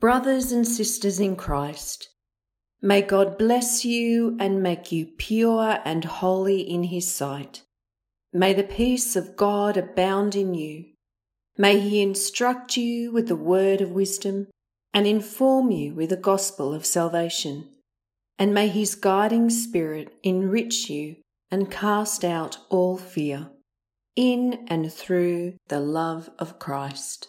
Brothers and sisters in Christ, may God bless you and make you pure and holy in His sight. May the peace of God abound in you. May He instruct you with the word of wisdom and inform you with the gospel of salvation. And may His guiding Spirit enrich you and cast out all fear in and through the love of Christ.